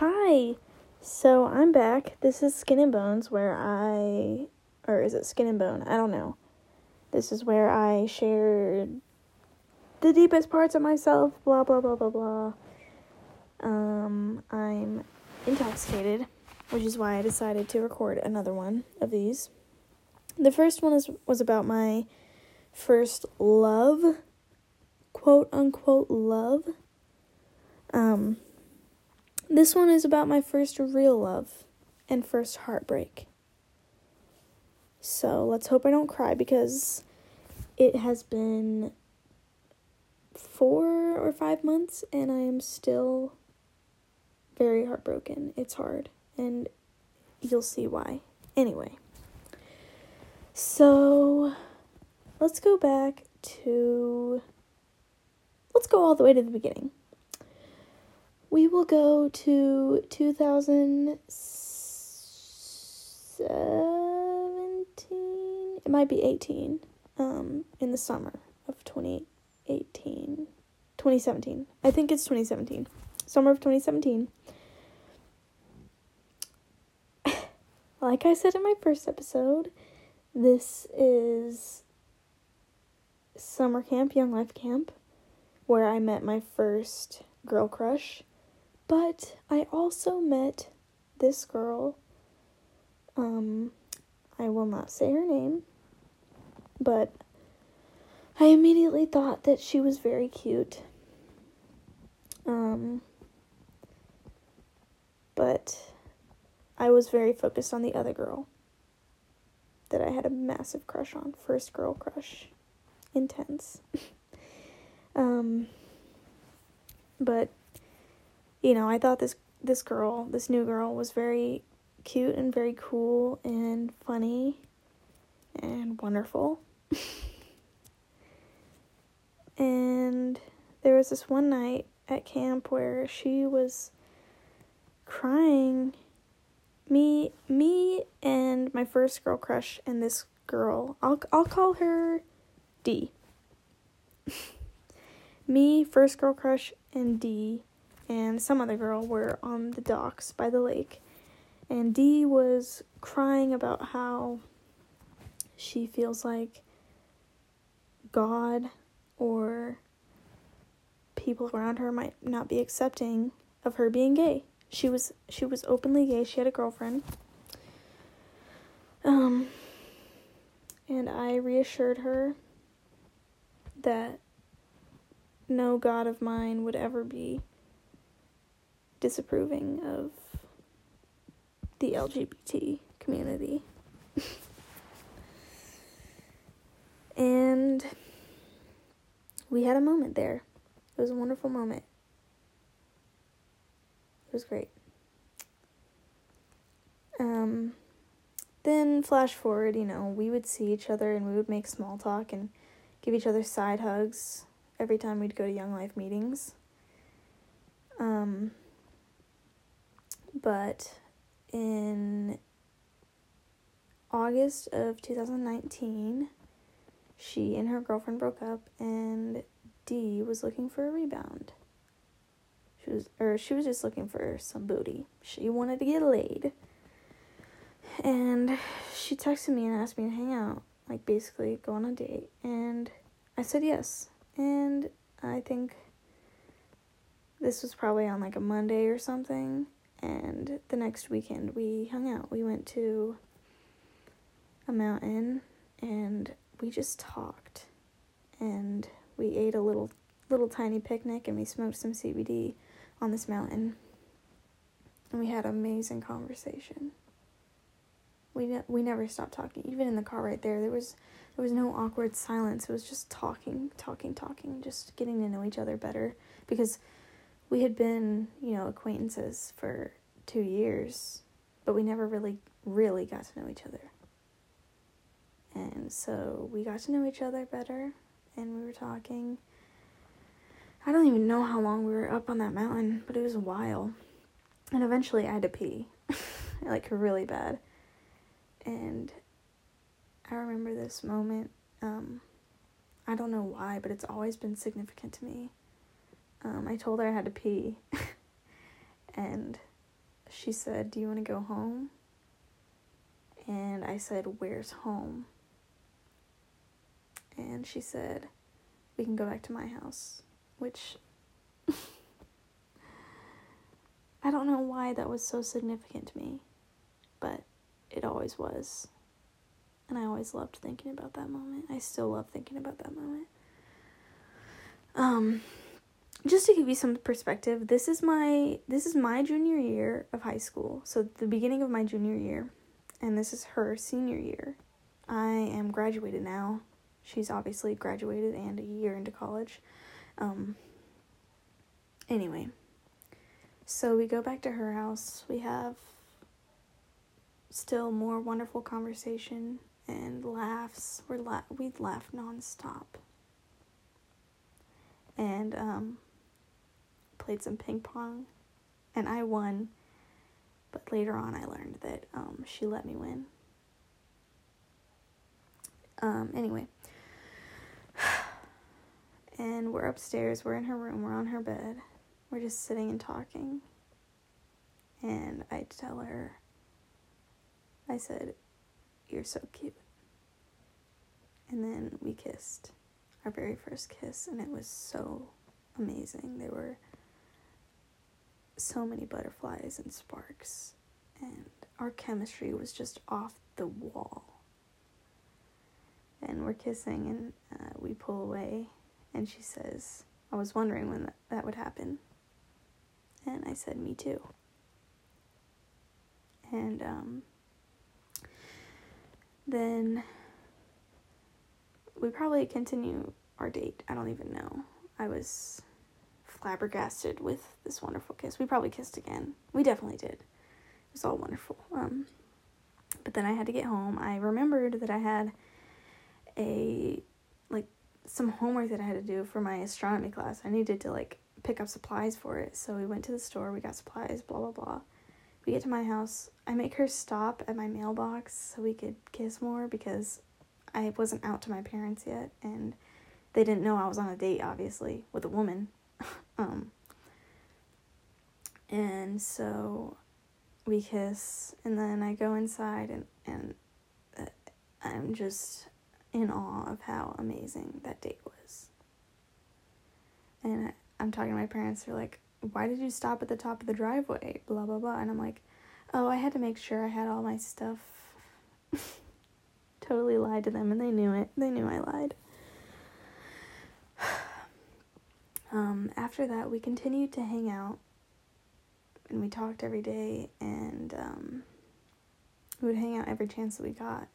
Hi. So I'm back. This is Skin and Bones, where I. Or is it Skin and Bone? I don't know. This is where I share the deepest parts of myself, blah, blah, blah, blah, blah. Um, I'm intoxicated, which is why I decided to record another one of these. The first one is was about my first love, quote unquote love. Um, this one is about my first real love and first heartbreak. So let's hope I don't cry because it has been four or five months and I am still very heartbroken. It's hard and you'll see why. Anyway, so let's go back to. Let's go all the way to the beginning we will go to 2017. It might be 18. Um, in the summer of 2018. 2017. I think it's 2017. Summer of 2017. like I said in my first episode, this is summer camp, Young Life Camp, where I met my first girl crush. But I also met this girl. Um, I will not say her name, but I immediately thought that she was very cute. Um, but I was very focused on the other girl that I had a massive crush on. First girl crush. Intense. um, but you know, I thought this this girl, this new girl was very cute and very cool and funny and wonderful. and there was this one night at camp where she was crying me me and my first girl crush and this girl I'll I'll call her D. me first girl crush and D and some other girl were on the docks by the lake. And Dee was crying about how she feels like God or people around her might not be accepting of her being gay. She was she was openly gay. She had a girlfriend. Um and I reassured her that no god of mine would ever be disapproving of the LGBT community. and we had a moment there. It was a wonderful moment. It was great. Um, then flash forward, you know, we would see each other and we would make small talk and give each other side hugs every time we'd go to Young Life meetings. Um, but in August of 2019, she and her girlfriend broke up, and D was looking for a rebound. She was, or she was just looking for some booty. She wanted to get laid. And she texted me and asked me to hang out, like basically go on a date. And I said yes. And I think this was probably on like a Monday or something and the next weekend we hung out. We went to a mountain and we just talked and we ate a little little tiny picnic and we smoked some CBD on this mountain. And we had amazing conversation. We ne- we never stopped talking. Even in the car right there, there was there was no awkward silence. It was just talking, talking, talking, just getting to know each other better because we had been, you know, acquaintances for two years, but we never really, really got to know each other. And so we got to know each other better, and we were talking. I don't even know how long we were up on that mountain, but it was a while. And eventually I had to pee, like really bad. And I remember this moment. Um, I don't know why, but it's always been significant to me. Um, I told her I had to pee, and she said, Do you want to go home? And I said, Where's home? And she said, We can go back to my house. Which I don't know why that was so significant to me, but it always was. And I always loved thinking about that moment. I still love thinking about that moment. Um just to give you some perspective, this is my this is my junior year of high school. So the beginning of my junior year and this is her senior year. I am graduated now. She's obviously graduated and a year into college. Um anyway, so we go back to her house. We have still more wonderful conversation and laughs. We're la- we laugh nonstop. And um played some ping pong and I won. But later on I learned that um she let me win. Um anyway. And we're upstairs, we're in her room, we're on her bed. We're just sitting and talking. And I tell her I said, You're so cute. And then we kissed our very first kiss, and it was so amazing. They were so many butterflies and sparks, and our chemistry was just off the wall. And we're kissing, and uh, we pull away, and she says, I was wondering when that, that would happen. And I said, Me too. And um, then we probably continue our date. I don't even know. I was flabbergasted with this wonderful kiss. We probably kissed again. We definitely did. It was all wonderful. Um, but then I had to get home. I remembered that I had a like some homework that I had to do for my astronomy class. I needed to like pick up supplies for it. So we went to the store, we got supplies, blah blah blah. We get to my house. I make her stop at my mailbox so we could kiss more because I wasn't out to my parents yet and they didn't know I was on a date obviously with a woman. um and so we kiss and then I go inside and and uh, I'm just in awe of how amazing that date was. And I, I'm talking to my parents, they're like, why did you stop at the top of the driveway? Blah, blah, blah. And I'm like, oh, I had to make sure I had all my stuff. totally lied to them, and they knew it. They knew I lied. After that, we continued to hang out, and we talked every day, and um, we would hang out every chance that we got.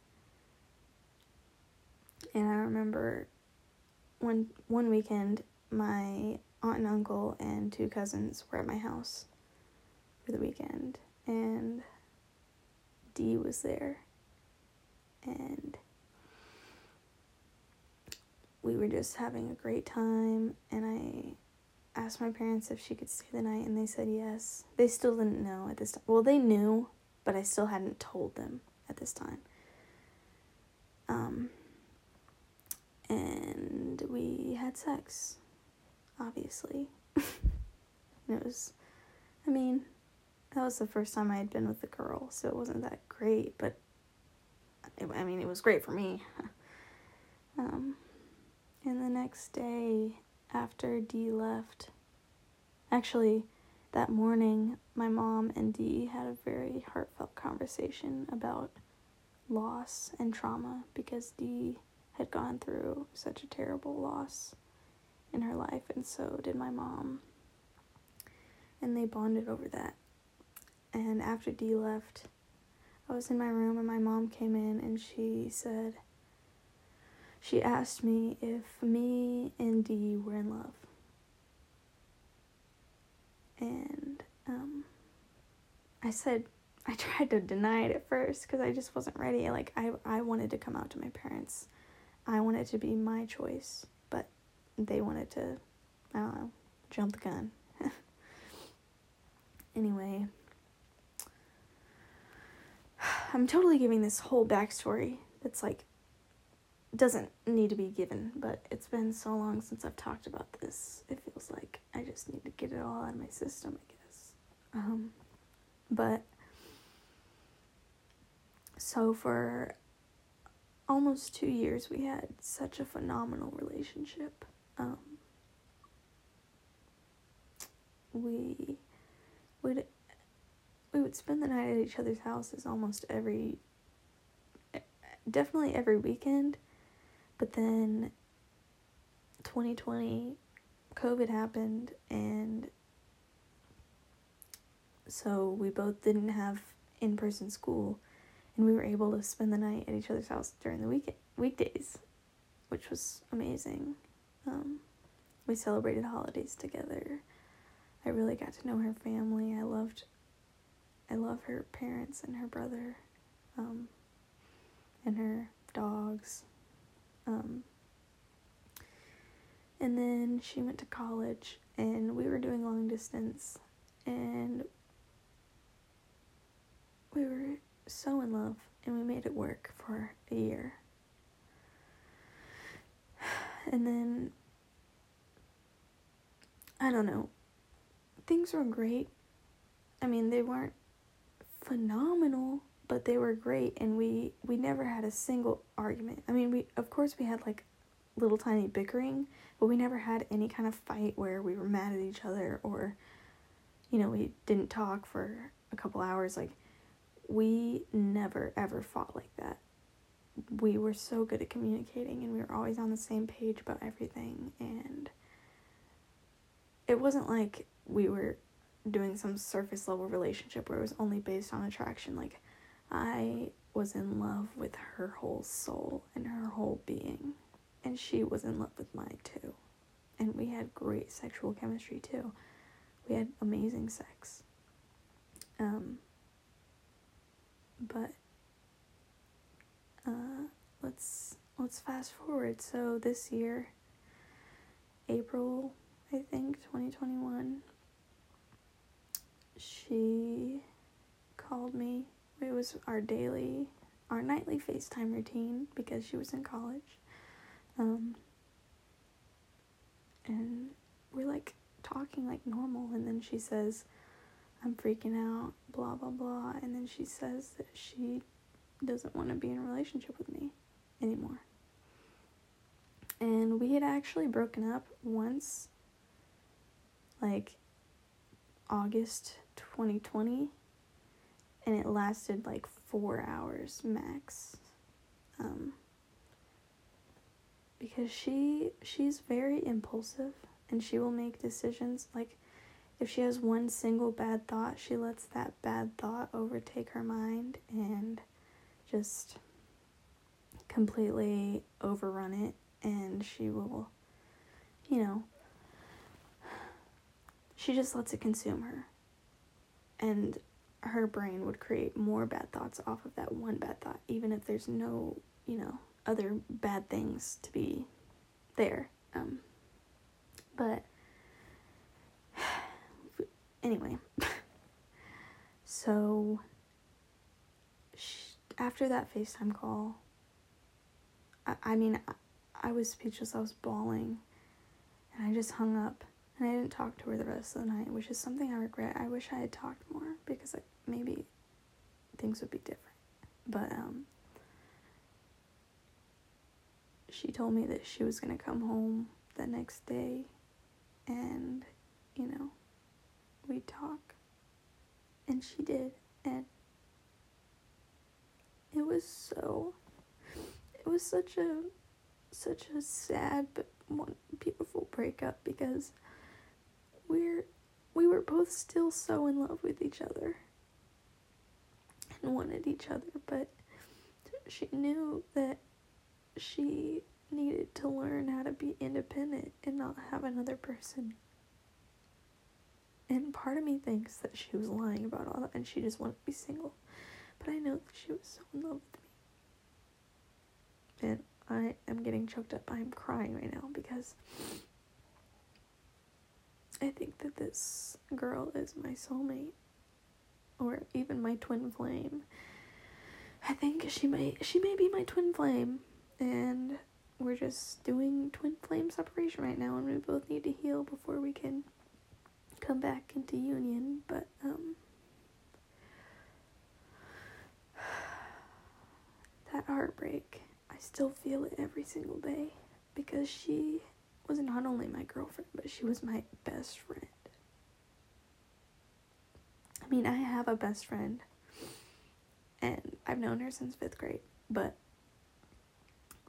And I remember one one weekend, my aunt and uncle and two cousins were at my house for the weekend and Dee was there and we were just having a great time and I asked my parents if she could stay the night and they said yes. They still didn't know at this time. Well, they knew, but I still hadn't told them at this time. Um and we had sex obviously. it was, I mean, that was the first time I had been with a girl, so it wasn't that great, but it, I mean, it was great for me. um, and the next day, after Dee left, actually, that morning, my mom and Dee had a very heartfelt conversation about loss and trauma because Dee had gone through such a terrible loss in her life, and so did my mom. And they bonded over that. And after Dee left, I was in my room, and my mom came in and she said, she asked me if me and Dee were in love. And um, I said, I tried to deny it at first because I just wasn't ready. Like, I, I wanted to come out to my parents. I wanted to be my choice but they wanted to, I don't know, jump the gun. anyway, I'm totally giving this whole backstory that's like, doesn't need to be given, but it's been so long since I've talked about this. It feels like I just need to get it all out of my system, I guess. Um, But so for almost two years, we had such a phenomenal relationship. Um, we would we would spend the night at each other's houses almost every definitely every weekend but then 2020 covid happened and so we both didn't have in-person school and we were able to spend the night at each other's house during the week weekdays which was amazing um, we celebrated holidays together I really got to know her family. I loved I love her parents and her brother, um, and her dogs. Um, and then she went to college, and we were doing long distance, and we were so in love, and we made it work for a year. And then, I don't know, things were great. I mean, they weren't phenomenal, but they were great and we we never had a single argument. I mean, we of course we had like little tiny bickering, but we never had any kind of fight where we were mad at each other or you know, we didn't talk for a couple hours like we never ever fought like that. We were so good at communicating and we were always on the same page about everything and it wasn't like we were doing some surface level relationship where it was only based on attraction. Like, I was in love with her whole soul and her whole being, and she was in love with mine too. And we had great sexual chemistry too. We had amazing sex. Um, but uh, let's let's fast forward. So this year, April, I think, 2021, she called me. It was our daily, our nightly FaceTime routine because she was in college. Um, and we're like talking like normal, and then she says, I'm freaking out, blah, blah, blah. And then she says that she doesn't want to be in a relationship with me anymore. And we had actually broken up once, like August 2020 and it lasted like four hours max. Um, because she she's very impulsive and she will make decisions like if she has one single bad thought she lets that bad thought overtake her mind and just completely overrun it and she will you know she just lets it consume her. And her brain would create more bad thoughts off of that one bad thought, even if there's no, you know, other bad things to be there. Um, but anyway, so she, after that FaceTime call, I, I mean, I, I was speechless. I was bawling, and I just hung up and I didn't talk to her the rest of the night, which is something I regret. I wish I had talked more because like maybe things would be different. But um she told me that she was going to come home the next day and you know, we'd talk. And she did and it was so it was such a such a sad but beautiful breakup because we're we were both still so in love with each other and wanted each other, but she knew that she needed to learn how to be independent and not have another person. And part of me thinks that she was lying about all that and she just wanted to be single. But I know that she was so in love with me. And I am getting choked up. I am crying right now because I think that this girl is my soulmate. Or even my twin flame. I think she may she may be my twin flame. And we're just doing twin flame separation right now. And we both need to heal before we can come back into union, but um that heartbreak, I still feel it every single day. Because she was not only my girlfriend, but she was my best friend. I mean, I have a best friend, and I've known her since fifth grade, but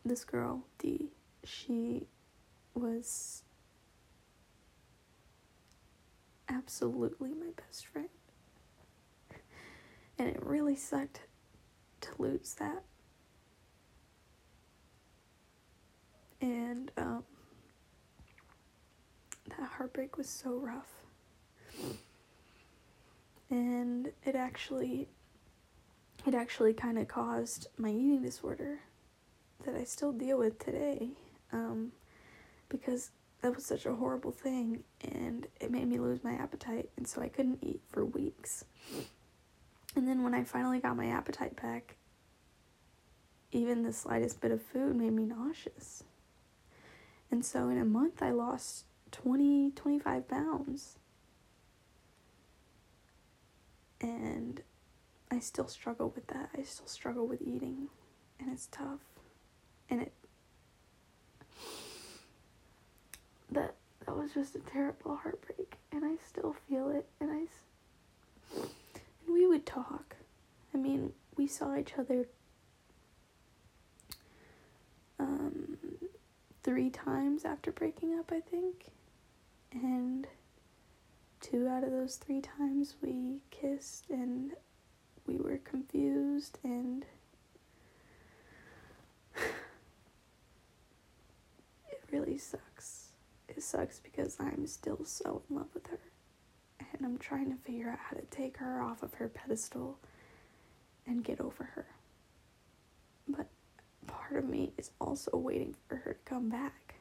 this girl, Dee, she was absolutely my best friend. And it really sucked to lose that. And um, that heartbreak was so rough. And it actually it actually kind of caused my eating disorder that I still deal with today. Um, because that was such a horrible thing and it made me lose my appetite and so I couldn't eat for weeks. And then when I finally got my appetite back, even the slightest bit of food made me nauseous. And so in a month I lost 20 25 pounds. And I still struggle with that. I still struggle with eating and it's tough. And it that that was just a terrible heartbreak and I still feel it and I and we would talk. I mean, we saw each other um 3 times after breaking up, I think. And two out of those 3 times we kissed and we were confused and it really sucks it sucks because I'm still so in love with her. And I'm trying to figure out how to take her off of her pedestal and get over her. But part of me is also waiting for her to come back.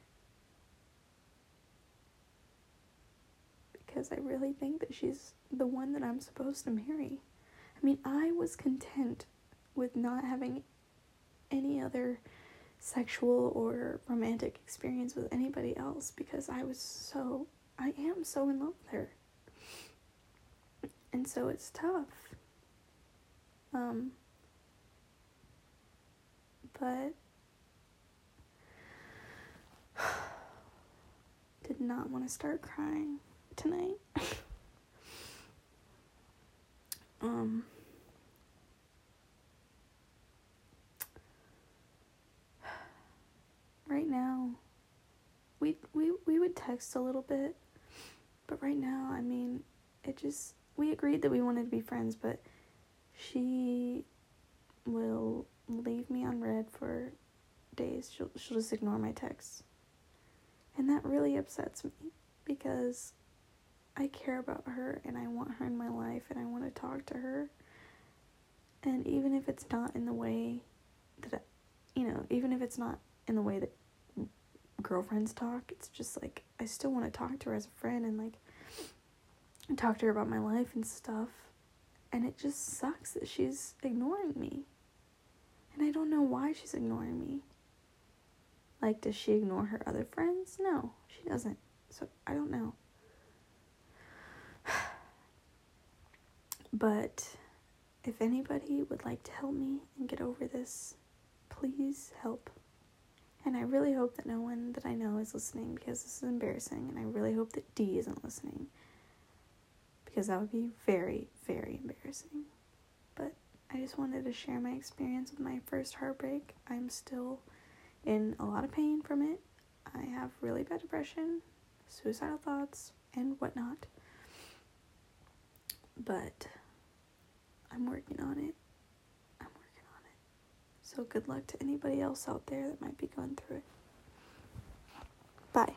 Because I really think that she's the one that I'm supposed to marry. I mean, I was content with not having any other sexual or romantic experience with anybody else because I was so, I am so in love with her. And so it's tough. Um, but did not want to start crying tonight. um, right now we we we would text a little bit but right now i mean it just we agreed that we wanted to be friends but she will leave me on read for days she'll she'll just ignore my texts and that really upsets me because I care about her and I want her in my life and I want to talk to her. And even if it's not in the way that, I, you know, even if it's not in the way that girlfriends talk. It's just like I still want to talk to her as a friend and like talk to her about my life and stuff. And it just sucks that she's ignoring me. And I don't know why she's ignoring me. Like, does she ignore her other friends? No, she doesn't. So I don't know. But if anybody would like to help me and get over this, please help. And I really hope that no one that I know is listening because this is embarrassing. And I really hope that D isn't listening because that would be very, very embarrassing. But I just wanted to share my experience with my first heartbreak. I'm still in a lot of pain from it. I have really bad depression, suicidal thoughts, and whatnot. But I'm working on it. I'm working on it. So good luck to anybody else out there that might be going through it. Bye.